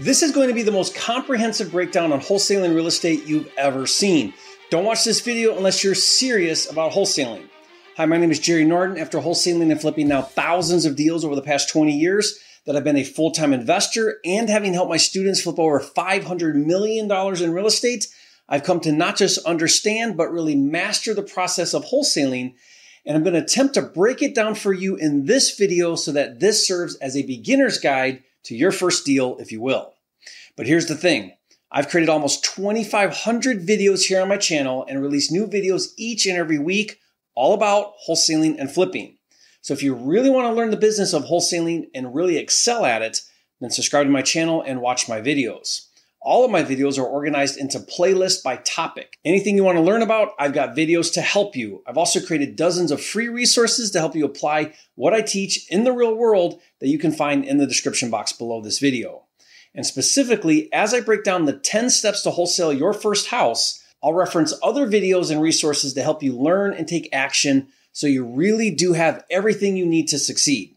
This is going to be the most comprehensive breakdown on wholesaling real estate you've ever seen. Don't watch this video unless you're serious about wholesaling. Hi, my name is Jerry Norton. After wholesaling and flipping now thousands of deals over the past 20 years, that I've been a full time investor and having helped my students flip over $500 million in real estate, I've come to not just understand, but really master the process of wholesaling. And I'm going to attempt to break it down for you in this video so that this serves as a beginner's guide to your first deal, if you will. But here's the thing. I've created almost 2,500 videos here on my channel and release new videos each and every week, all about wholesaling and flipping. So if you really want to learn the business of wholesaling and really excel at it, then subscribe to my channel and watch my videos. All of my videos are organized into playlists by topic. Anything you want to learn about, I've got videos to help you. I've also created dozens of free resources to help you apply what I teach in the real world that you can find in the description box below this video. And specifically, as I break down the 10 steps to wholesale your first house, I'll reference other videos and resources to help you learn and take action so you really do have everything you need to succeed.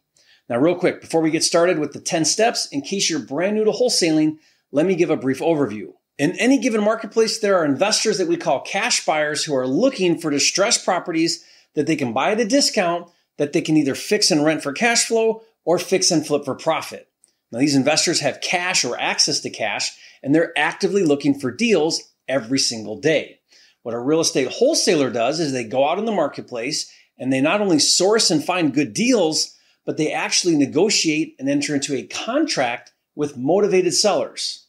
Now, real quick, before we get started with the 10 steps, in case you're brand new to wholesaling, let me give a brief overview. In any given marketplace, there are investors that we call cash buyers who are looking for distressed properties that they can buy at a discount that they can either fix and rent for cash flow or fix and flip for profit. Now, these investors have cash or access to cash, and they're actively looking for deals every single day. What a real estate wholesaler does is they go out in the marketplace and they not only source and find good deals, but they actually negotiate and enter into a contract with motivated sellers.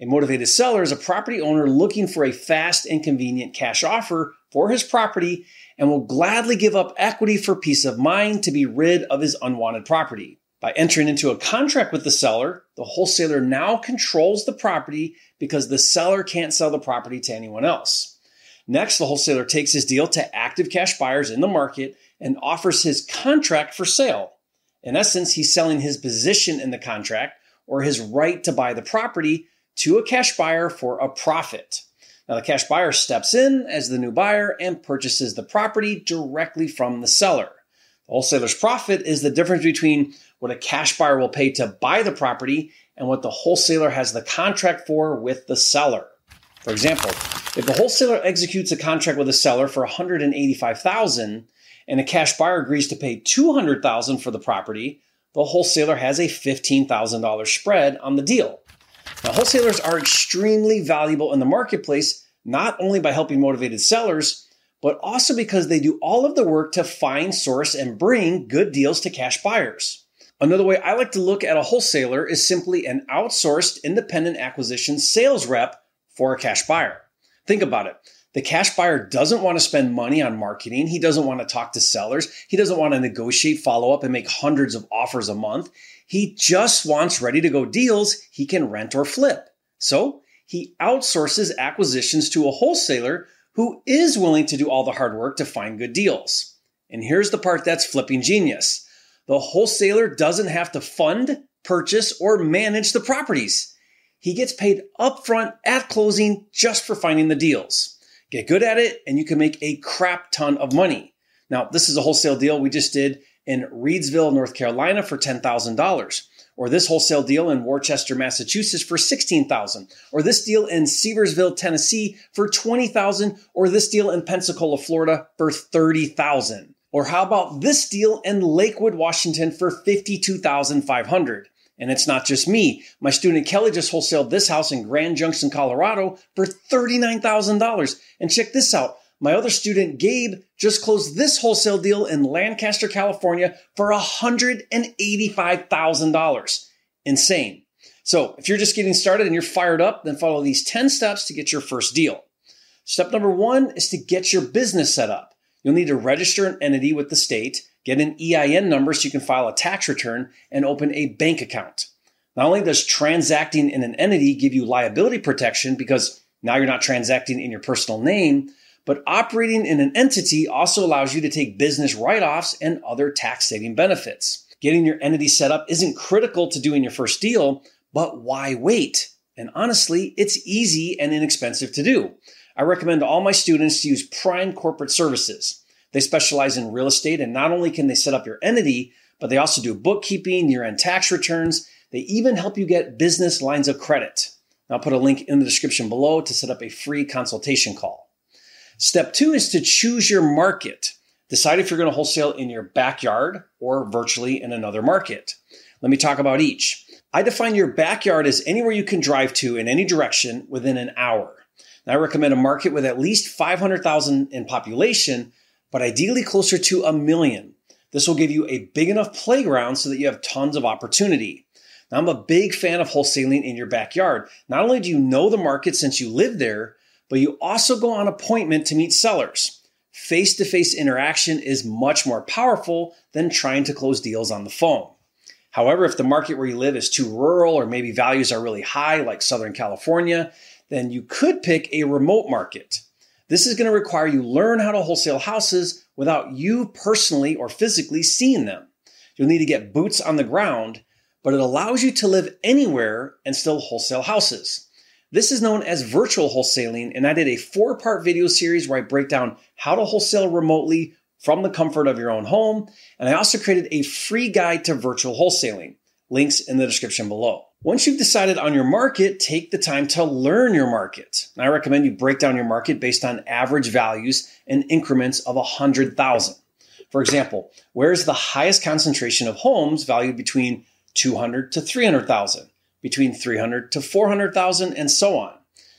A motivated seller is a property owner looking for a fast and convenient cash offer for his property and will gladly give up equity for peace of mind to be rid of his unwanted property. By entering into a contract with the seller, the wholesaler now controls the property because the seller can't sell the property to anyone else. Next, the wholesaler takes his deal to active cash buyers in the market and offers his contract for sale. In essence, he's selling his position in the contract or his right to buy the property to a cash buyer for a profit. Now, the cash buyer steps in as the new buyer and purchases the property directly from the seller. The wholesaler's profit is the difference between what a cash buyer will pay to buy the property and what the wholesaler has the contract for with the seller. For example, if the wholesaler executes a contract with a seller for 185,000 and a cash buyer agrees to pay 200,000 for the property, the wholesaler has a $15,000 spread on the deal. Now, wholesalers are extremely valuable in the marketplace, not only by helping motivated sellers, but also because they do all of the work to find, source, and bring good deals to cash buyers. Another way I like to look at a wholesaler is simply an outsourced independent acquisition sales rep for a cash buyer. Think about it. The cash buyer doesn't want to spend money on marketing. He doesn't want to talk to sellers. He doesn't want to negotiate, follow up, and make hundreds of offers a month. He just wants ready to go deals he can rent or flip. So he outsources acquisitions to a wholesaler who is willing to do all the hard work to find good deals. And here's the part that's flipping genius. The wholesaler doesn't have to fund, purchase, or manage the properties. He gets paid upfront at closing just for finding the deals. Get good at it, and you can make a crap ton of money. Now, this is a wholesale deal we just did in Reidsville, North Carolina for $10,000 or this wholesale deal in Worcester, Massachusetts for 16,000, or this deal in Sevierville, Tennessee for 20,000, or this deal in Pensacola, Florida for 30,000. Or how about this deal in Lakewood, Washington for 52,500? And it's not just me. My student Kelly just wholesaled this house in Grand Junction, Colorado for $39,000. And check this out. My other student Gabe just closed this wholesale deal in Lancaster, California for $185,000. Insane. So if you're just getting started and you're fired up, then follow these 10 steps to get your first deal. Step number one is to get your business set up. You'll need to register an entity with the state get an EIN number so you can file a tax return and open a bank account. Not only does transacting in an entity give you liability protection because now you're not transacting in your personal name, but operating in an entity also allows you to take business write offs and other tax saving benefits. Getting your entity set up isn't critical to doing your first deal, but why wait? And honestly, it's easy and inexpensive to do. I recommend all my students to use Prime Corporate Services. They specialize in real estate, and not only can they set up your entity, but they also do bookkeeping, year end tax returns. They even help you get business lines of credit. I'll put a link in the description below to set up a free consultation call. Step two is to choose your market. Decide if you're going to wholesale in your backyard or virtually in another market. Let me talk about each. I define your backyard as anywhere you can drive to in any direction within an hour. I recommend a market with at least 500,000 in population, but ideally closer to a million. This will give you a big enough playground so that you have tons of opportunity. Now, I'm a big fan of wholesaling in your backyard. Not only do you know the market since you live there, but you also go on appointment to meet sellers. Face to face interaction is much more powerful than trying to close deals on the phone. However, if the market where you live is too rural or maybe values are really high, like Southern California, then you could pick a remote market. This is going to require you learn how to wholesale houses without you personally or physically seeing them. You'll need to get boots on the ground, but it allows you to live anywhere and still wholesale houses. This is known as virtual wholesaling, and I did a four part video series where I break down how to wholesale remotely from the comfort of your own home. And I also created a free guide to virtual wholesaling. Links in the description below. Once you've decided on your market, take the time to learn your market. I recommend you break down your market based on average values and increments of 100,000. For example, where is the highest concentration of homes valued between 200 to 300,000, between 300 to 400,000, and so on.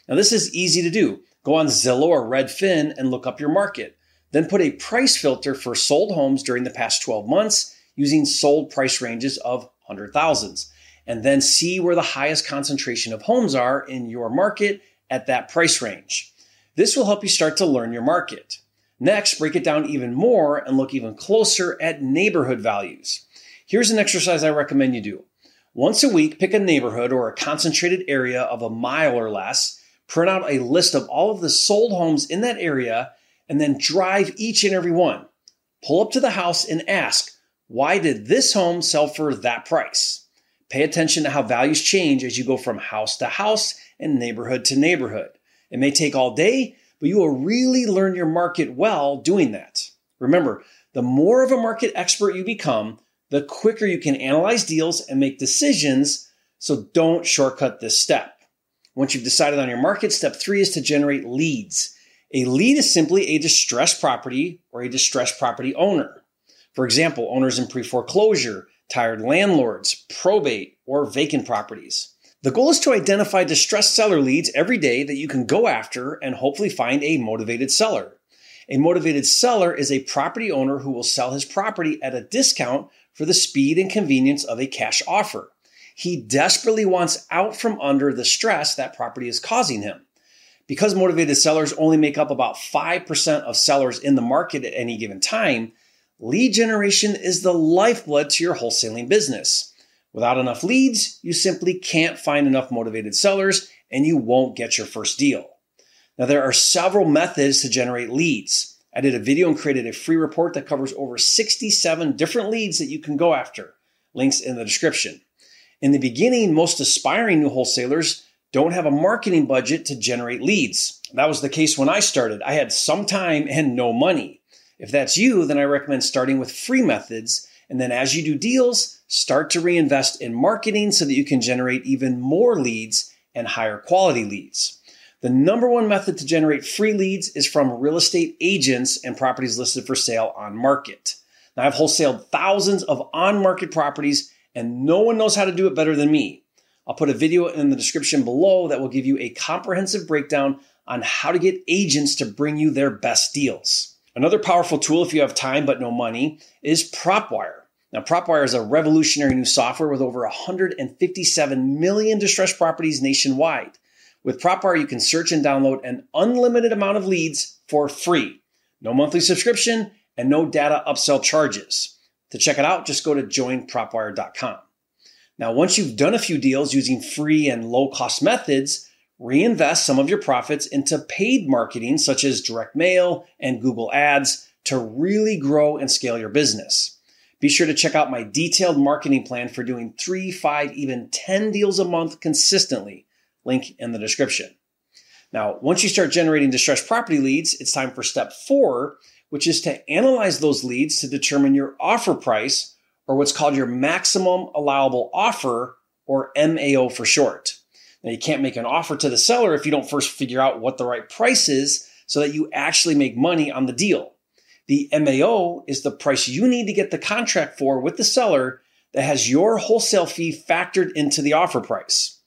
Now, this is easy to do. Go on Zillow or Redfin and look up your market. Then put a price filter for sold homes during the past 12 months using sold price ranges of hundred thousands. And then see where the highest concentration of homes are in your market at that price range. This will help you start to learn your market. Next, break it down even more and look even closer at neighborhood values. Here's an exercise I recommend you do. Once a week, pick a neighborhood or a concentrated area of a mile or less, print out a list of all of the sold homes in that area and then drive each and every one. Pull up to the house and ask, why did this home sell for that price? Pay attention to how values change as you go from house to house and neighborhood to neighborhood. It may take all day, but you will really learn your market well doing that. Remember, the more of a market expert you become, the quicker you can analyze deals and make decisions. So don't shortcut this step. Once you've decided on your market, step three is to generate leads. A lead is simply a distressed property or a distressed property owner. For example, owners in pre foreclosure, tired landlords, probate, or vacant properties. The goal is to identify distressed seller leads every day that you can go after and hopefully find a motivated seller. A motivated seller is a property owner who will sell his property at a discount for the speed and convenience of a cash offer. He desperately wants out from under the stress that property is causing him. Because motivated sellers only make up about 5% of sellers in the market at any given time, lead generation is the lifeblood to your wholesaling business. Without enough leads, you simply can't find enough motivated sellers and you won't get your first deal. Now, there are several methods to generate leads. I did a video and created a free report that covers over 67 different leads that you can go after. Links in the description. In the beginning, most aspiring new wholesalers don't have a marketing budget to generate leads. That was the case when I started. I had some time and no money. If that's you, then I recommend starting with free methods. And then as you do deals, start to reinvest in marketing so that you can generate even more leads and higher quality leads. The number one method to generate free leads is from real estate agents and properties listed for sale on market. Now, I've wholesaled thousands of on market properties, and no one knows how to do it better than me. I'll put a video in the description below that will give you a comprehensive breakdown on how to get agents to bring you their best deals. Another powerful tool if you have time but no money is PropWire. Now, PropWire is a revolutionary new software with over 157 million distressed properties nationwide. With PropWire, you can search and download an unlimited amount of leads for free. No monthly subscription and no data upsell charges. To check it out, just go to joinpropwire.com. Now, once you've done a few deals using free and low cost methods, reinvest some of your profits into paid marketing such as direct mail and Google Ads to really grow and scale your business. Be sure to check out my detailed marketing plan for doing three, five, even 10 deals a month consistently. Link in the description. Now, once you start generating distressed property leads, it's time for step four, which is to analyze those leads to determine your offer price or what's called your maximum allowable offer or MAO for short. Now, you can't make an offer to the seller if you don't first figure out what the right price is so that you actually make money on the deal. The MAO is the price you need to get the contract for with the seller that has your wholesale fee factored into the offer price.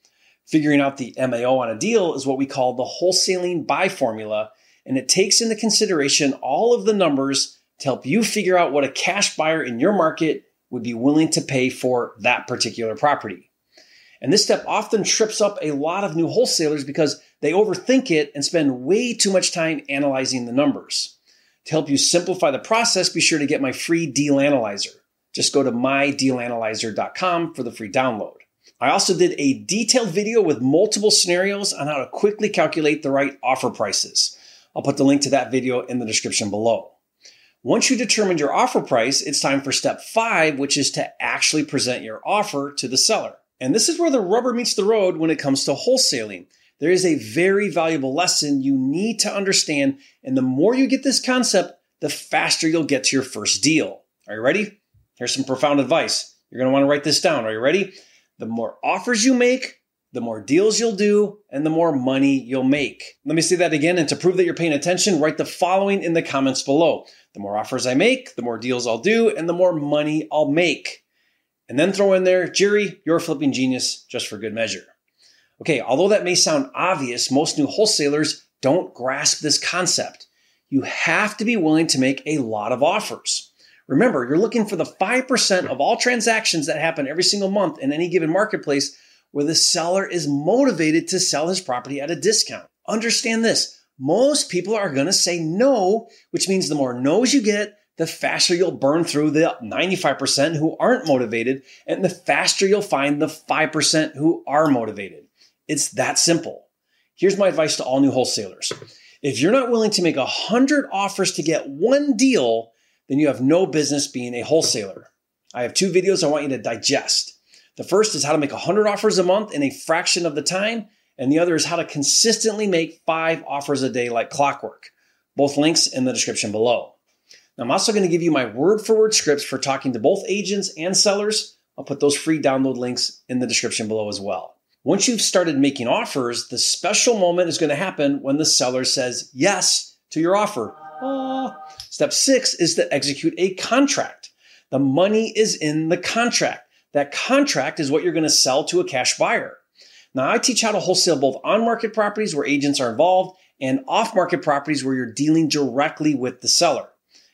Figuring out the MAO on a deal is what we call the wholesaling buy formula, and it takes into consideration all of the numbers to help you figure out what a cash buyer in your market would be willing to pay for that particular property. And this step often trips up a lot of new wholesalers because they overthink it and spend way too much time analyzing the numbers. To help you simplify the process, be sure to get my free deal analyzer. Just go to mydealanalyzer.com for the free download. I also did a detailed video with multiple scenarios on how to quickly calculate the right offer prices. I'll put the link to that video in the description below. Once you determined your offer price, it's time for step five, which is to actually present your offer to the seller. And this is where the rubber meets the road when it comes to wholesaling there is a very valuable lesson you need to understand. And the more you get this concept, the faster you'll get to your first deal. Are you ready? Here's some profound advice. You're going to want to write this down. Are you ready? The more offers you make, the more deals you'll do, and the more money you'll make. Let me say that again. And to prove that you're paying attention, write the following in the comments below. The more offers I make, the more deals I'll do, and the more money I'll make. And then throw in there, Jerry, you're a flipping genius just for good measure. Okay, although that may sound obvious, most new wholesalers don't grasp this concept. You have to be willing to make a lot of offers. Remember, you're looking for the 5% of all transactions that happen every single month in any given marketplace where the seller is motivated to sell his property at a discount. Understand this. Most people are going to say no, which means the more no's you get, the faster you'll burn through the 95% who aren't motivated and the faster you'll find the 5% who are motivated. It's that simple. Here's my advice to all new wholesalers. If you're not willing to make 100 offers to get one deal, then you have no business being a wholesaler. I have two videos I want you to digest. The first is how to make 100 offers a month in a fraction of the time, and the other is how to consistently make five offers a day like clockwork. Both links in the description below. I'm also going to give you my word for word scripts for talking to both agents and sellers. I'll put those free download links in the description below as well. Once you've started making offers, the special moment is going to happen when the seller says yes to your offer. Ah. Step six is to execute a contract. The money is in the contract. That contract is what you're going to sell to a cash buyer. Now, I teach how to wholesale both on market properties where agents are involved and off market properties where you're dealing directly with the seller.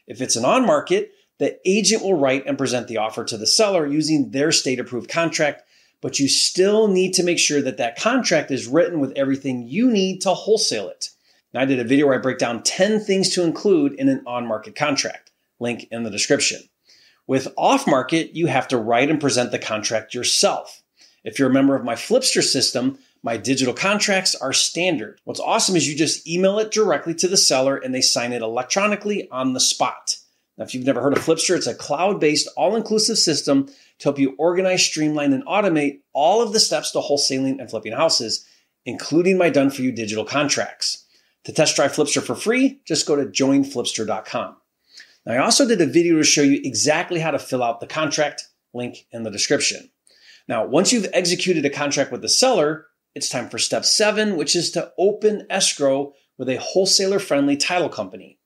If it's an on market, the agent will write and present the offer to the seller using their state approved contract but you still need to make sure that that contract is written with everything you need to wholesale it. Now, I did a video where I break down 10 things to include in an on market contract. Link in the description. With off market, you have to write and present the contract yourself. If you're a member of my Flipster system, my digital contracts are standard. What's awesome is you just email it directly to the seller and they sign it electronically on the spot. Now, if you've never heard of Flipster, it's a cloud based, all inclusive system to help you organize, streamline, and automate all of the steps to wholesaling and flipping houses, including my done for you digital contracts. To test drive Flipster for free, just go to joinflipster.com. Now, I also did a video to show you exactly how to fill out the contract, link in the description. Now, once you've executed a contract with the seller, it's time for step seven, which is to open escrow with a wholesaler friendly title company.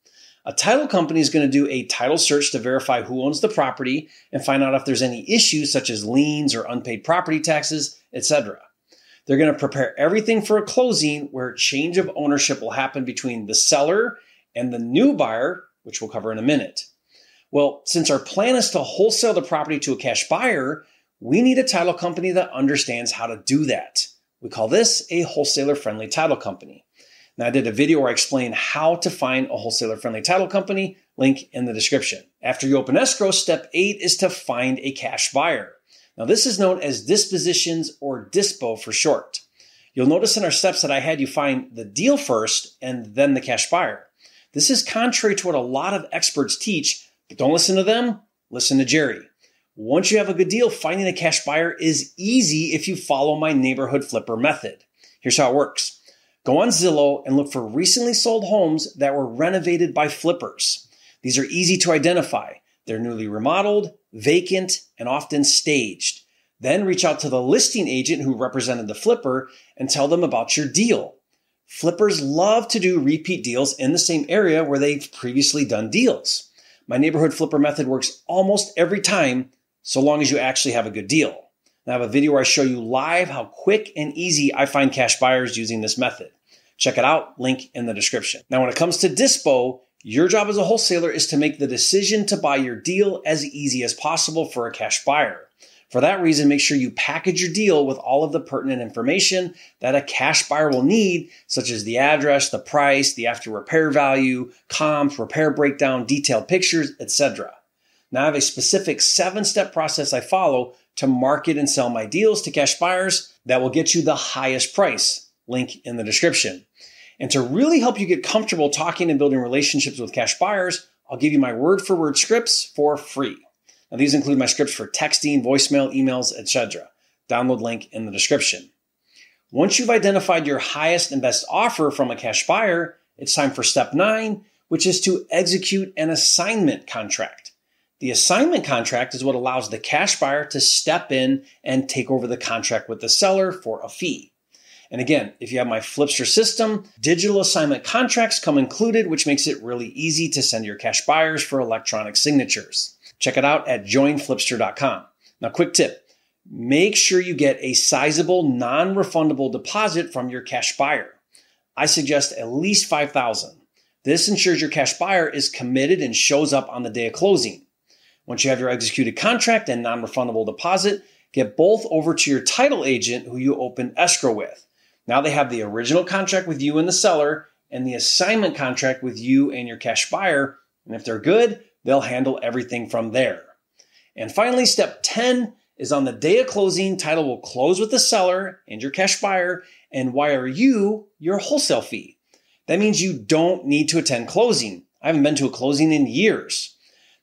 A title company is going to do a title search to verify who owns the property and find out if there's any issues such as liens or unpaid property taxes, etc. They're going to prepare everything for a closing where change of ownership will happen between the seller and the new buyer, which we'll cover in a minute. Well, since our plan is to wholesale the property to a cash buyer, we need a title company that understands how to do that. We call this a wholesaler friendly title company. Now, I did a video where I explain how to find a wholesaler friendly title company, link in the description. After you open escrow, step eight is to find a cash buyer. Now, this is known as dispositions or dispo for short. You'll notice in our steps that I had you find the deal first and then the cash buyer. This is contrary to what a lot of experts teach, but don't listen to them, listen to Jerry. Once you have a good deal, finding a cash buyer is easy if you follow my neighborhood flipper method. Here's how it works. Go on Zillow and look for recently sold homes that were renovated by flippers. These are easy to identify. They're newly remodeled, vacant, and often staged. Then reach out to the listing agent who represented the flipper and tell them about your deal. Flippers love to do repeat deals in the same area where they've previously done deals. My neighborhood flipper method works almost every time, so long as you actually have a good deal. I have a video where I show you live how quick and easy I find cash buyers using this method. Check it out, link in the description. Now, when it comes to Dispo, your job as a wholesaler is to make the decision to buy your deal as easy as possible for a cash buyer. For that reason, make sure you package your deal with all of the pertinent information that a cash buyer will need, such as the address, the price, the after repair value, comps, repair breakdown, detailed pictures, etc. Now I have a specific seven step process I follow to market and sell my deals to cash buyers that will get you the highest price. Link in the description. And to really help you get comfortable talking and building relationships with cash buyers, I'll give you my word for word scripts for free. Now, these include my scripts for texting, voicemail, emails, etc. Download link in the description. Once you've identified your highest and best offer from a cash buyer, it's time for step nine, which is to execute an assignment contract. The assignment contract is what allows the cash buyer to step in and take over the contract with the seller for a fee. And again, if you have my Flipster system, digital assignment contracts come included, which makes it really easy to send your cash buyers for electronic signatures. Check it out at joinflipster.com. Now, quick tip make sure you get a sizable non refundable deposit from your cash buyer. I suggest at least 5000 This ensures your cash buyer is committed and shows up on the day of closing. Once you have your executed contract and non refundable deposit, get both over to your title agent who you open escrow with. Now they have the original contract with you and the seller and the assignment contract with you and your cash buyer. And if they're good, They'll handle everything from there. And finally, step 10 is on the day of closing, title will close with the seller and your cash buyer and wire you your wholesale fee. That means you don't need to attend closing. I haven't been to a closing in years.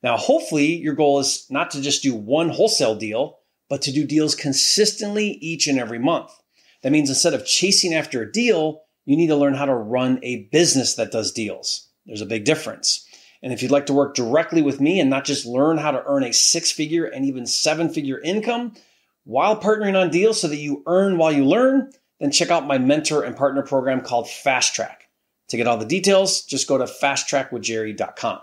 Now, hopefully, your goal is not to just do one wholesale deal, but to do deals consistently each and every month. That means instead of chasing after a deal, you need to learn how to run a business that does deals. There's a big difference. And if you'd like to work directly with me and not just learn how to earn a six figure and even seven figure income while partnering on deals so that you earn while you learn, then check out my mentor and partner program called Fast Track. To get all the details, just go to fasttrackwithjerry.com.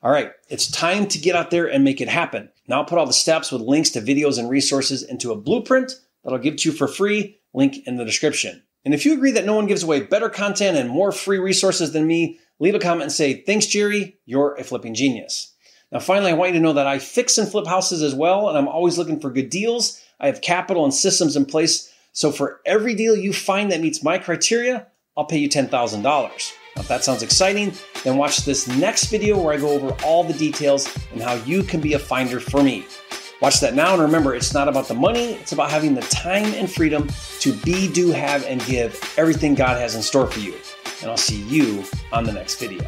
All right, it's time to get out there and make it happen. Now I'll put all the steps with links to videos and resources into a blueprint that I'll give to you for free, link in the description. And if you agree that no one gives away better content and more free resources than me, leave a comment and say, Thanks, Jerry, you're a flipping genius. Now, finally, I want you to know that I fix and flip houses as well, and I'm always looking for good deals. I have capital and systems in place. So for every deal you find that meets my criteria, I'll pay you $10,000. If that sounds exciting, then watch this next video where I go over all the details and how you can be a finder for me. Watch that now, and remember, it's not about the money, it's about having the time and freedom to be, do, have, and give everything God has in store for you and I'll see you on the next video.